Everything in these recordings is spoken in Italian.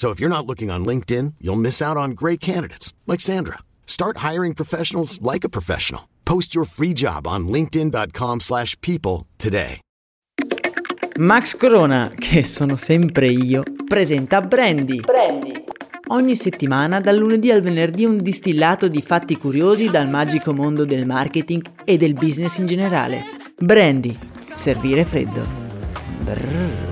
So if you're not looking on LinkedIn, you'll miss out on great candidates like Sandra. Start hiring professionals like a professional. Post your free job on linkedin.com/people today. Max Corona, che sono sempre io, presenta Brandy. Prendi. Ogni settimana, dal lunedì al venerdì, un distillato di fatti curiosi dal magico mondo del marketing e del business in generale. Brandy, servire freddo. Brrr.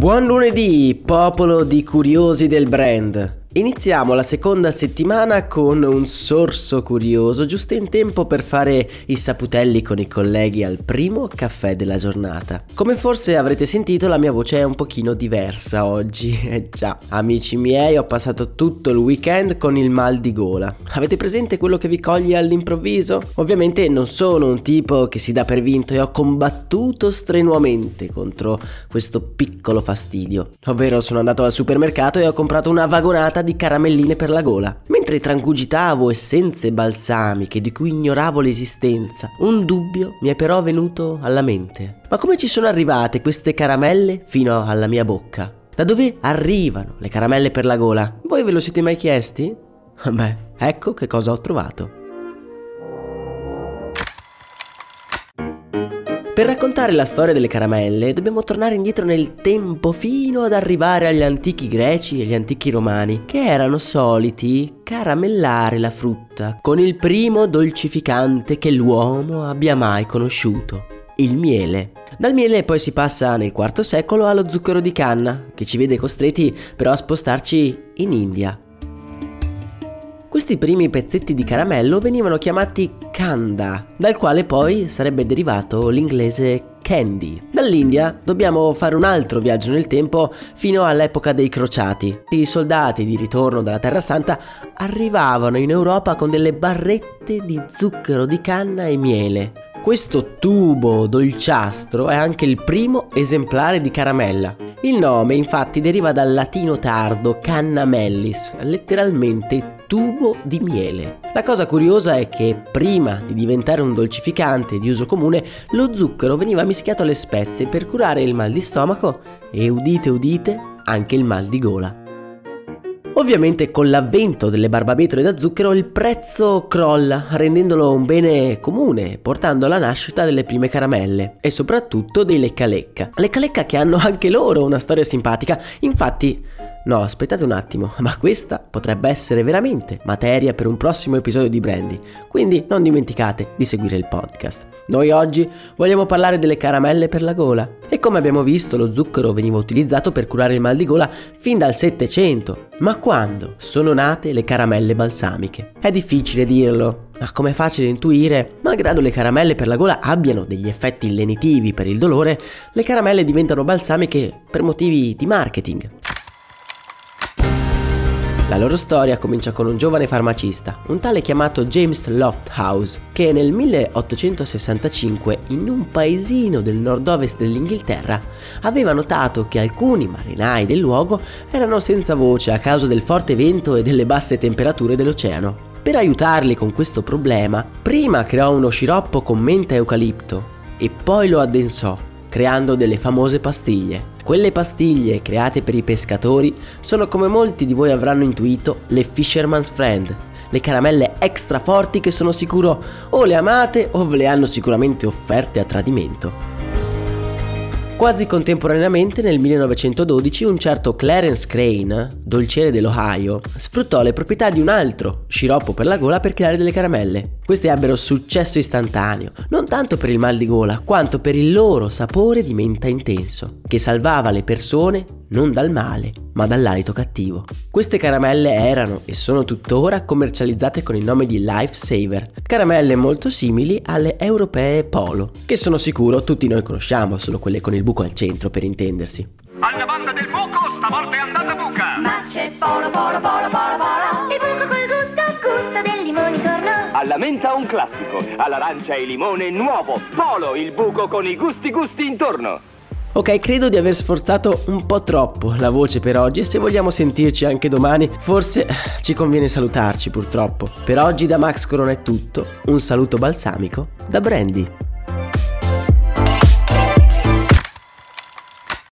Buon lunedì, popolo di curiosi del brand. Iniziamo la seconda settimana con un sorso curioso, giusto in tempo per fare i saputelli con i colleghi al primo caffè della giornata. Come forse avrete sentito, la mia voce è un pochino diversa oggi. Eh già, amici miei, ho passato tutto il weekend con il mal di gola. Avete presente quello che vi coglie all'improvviso? Ovviamente non sono un tipo che si dà per vinto e ho combattuto strenuamente contro questo piccolo fastidio. Ovvero sono andato al supermercato e ho comprato una vagonata di caramelline per la gola. Mentre trangugitavo essenze balsamiche di cui ignoravo l'esistenza, un dubbio mi è però venuto alla mente. Ma come ci sono arrivate queste caramelle fino alla mia bocca? Da dove arrivano le caramelle per la gola? Voi ve lo siete mai chiesti? Beh, ecco che cosa ho trovato. Per raccontare la storia delle caramelle dobbiamo tornare indietro nel tempo fino ad arrivare agli antichi greci e agli antichi romani, che erano soliti caramellare la frutta con il primo dolcificante che l'uomo abbia mai conosciuto, il miele. Dal miele poi si passa nel IV secolo allo zucchero di canna, che ci vede costretti però a spostarci in India. Questi primi pezzetti di caramello venivano chiamati kanda, dal quale poi sarebbe derivato l'inglese candy. Dall'India dobbiamo fare un altro viaggio nel tempo fino all'epoca dei crociati. I soldati di ritorno dalla Terra Santa arrivavano in Europa con delle barrette di zucchero di canna e miele. Questo tubo dolciastro è anche il primo esemplare di caramella. Il nome infatti deriva dal latino tardo canna mellis, letteralmente tubo di miele. La cosa curiosa è che prima di diventare un dolcificante di uso comune, lo zucchero veniva mischiato alle spezie per curare il mal di stomaco e udite udite anche il mal di gola. Ovviamente con l'avvento delle barbabietole da zucchero il prezzo crolla, rendendolo un bene comune, portando alla nascita delle prime caramelle e soprattutto dei lecca lecca. Lecca che hanno anche loro una storia simpatica, infatti No, aspettate un attimo, ma questa potrebbe essere veramente materia per un prossimo episodio di Brandy, quindi non dimenticate di seguire il podcast. Noi oggi vogliamo parlare delle caramelle per la gola e come abbiamo visto lo zucchero veniva utilizzato per curare il mal di gola fin dal 700. Ma quando sono nate le caramelle balsamiche? È difficile dirlo, ma come facile intuire, malgrado le caramelle per la gola abbiano degli effetti lenitivi per il dolore, le caramelle diventano balsamiche per motivi di marketing. La loro storia comincia con un giovane farmacista, un tale chiamato James Lofthouse, che nel 1865 in un paesino del nord-ovest dell'Inghilterra aveva notato che alcuni marinai del luogo erano senza voce a causa del forte vento e delle basse temperature dell'oceano. Per aiutarli con questo problema, prima creò uno sciroppo con menta e eucalipto e poi lo addensò, creando delle famose pastiglie. Quelle pastiglie create per i pescatori sono come molti di voi avranno intuito le Fisherman's Friend, le caramelle extra forti che sono sicuro o le amate o ve le hanno sicuramente offerte a tradimento. Quasi contemporaneamente nel 1912 un certo Clarence Crane, dolciere dell'Ohio, sfruttò le proprietà di un altro sciroppo per la gola per creare delle caramelle. Queste ebbero successo istantaneo, non tanto per il mal di gola, quanto per il loro sapore di menta intenso, che salvava le persone non dal male, ma dall'alito cattivo. Queste caramelle erano e sono tuttora commercializzate con il nome di Lifesaver, caramelle molto simili alle europee Polo, che sono sicuro tutti noi conosciamo, sono quelle con il buco al centro per intendersi. Alla banda del buco, stavolta è andata buca! Ma c'è polo, polo, polo, polo, polo. Il buco col gusto, gusto del limone tornò. Alla menta un classico, all'arancia e limone nuovo. Polo, il buco con i gusti gusti intorno. Ok, credo di aver sforzato un po' troppo la voce per oggi e se vogliamo sentirci anche domani, forse ci conviene salutarci purtroppo. Per oggi da Max Corona è tutto, un saluto balsamico da Brandy.